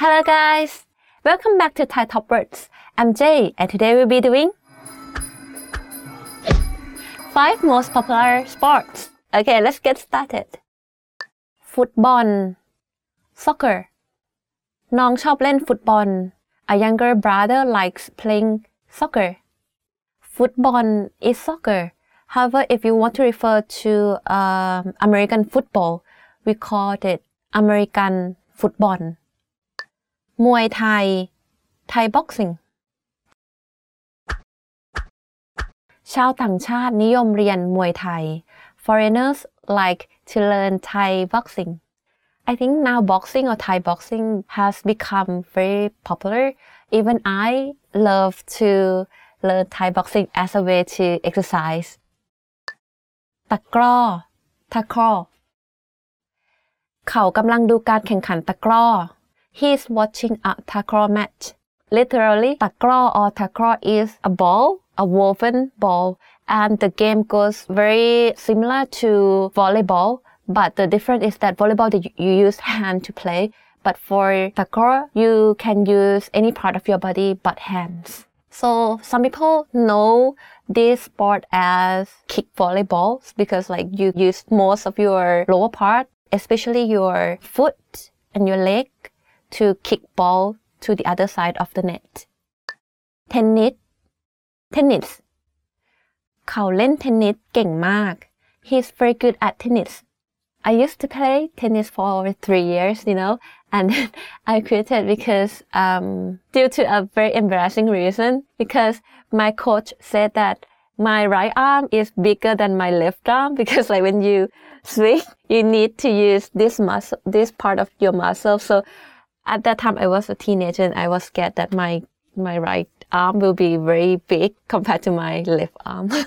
Hello guys! Welcome back to Thai Top Words. I'm Jay and today we'll be doing 5 most popular sports. Okay, let's get started. ฟุตบอล soccer น้องชอบเล่นฟุตบอล A younger brother likes playing soccer. Football is soccer. However, if you want to refer to um, American football, we call it American football. มวยไทย Thai boxing ชาวต่างชาตินิยมเรียนมวยไทย Foreigners like to learn Thai boxing. I think now boxing or Thai boxing has become very popular. Even I love to learn Thai boxing as a way to exercise. ตะกร้อ takraw เขากำลังดูการแข่งขันตะกร้อ He is watching a takraw match. Literally, takraw or takraw is a ball, a woven ball, and the game goes very similar to volleyball. But the difference is that volleyball you use hand to play, but for takraw you can use any part of your body but hands. So some people know this sport as kick volleyballs because like you use most of your lower part, especially your foot and your leg to kick ball to the other side of the net. Tennis Tennis เขาเล่นเทนนิสเก่งมาก He's very good at tennis. I used to play tennis for over three years, you know, and I quit it because um, due to a very embarrassing reason. Because my coach said that my right arm is bigger than my left arm because like when you swing, you need to use this muscle, this part of your muscle. So at that time, I was a teenager and I was scared that my my right arm will be very big compared to my left arm.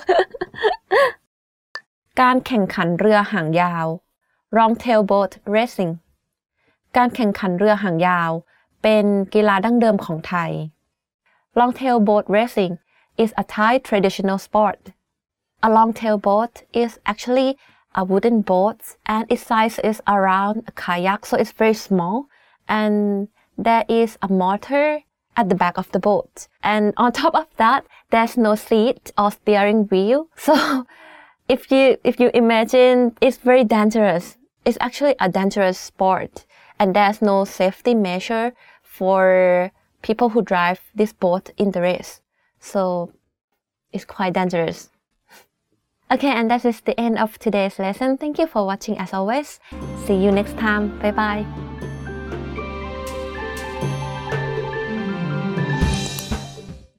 การแข่งขันเรือหางยาว long tail boat racing การแข่งขันเรือหางยาว เป็นกีฬาดั้งเดิมของไทย long tail boat racing is a Thai traditional sport a long tail boat is actually a wooden boat and its size is around a kayak so it's very small and there is a motor at the back of the boat. And on top of that there's no seat or steering wheel. So if you if you imagine it's very dangerous. It's actually a dangerous sport. And there's no safety measure for people who drive this boat in the race. So it's quite dangerous. Okay and that is the end of today's lesson. Thank you for watching as always. See you next time. Bye bye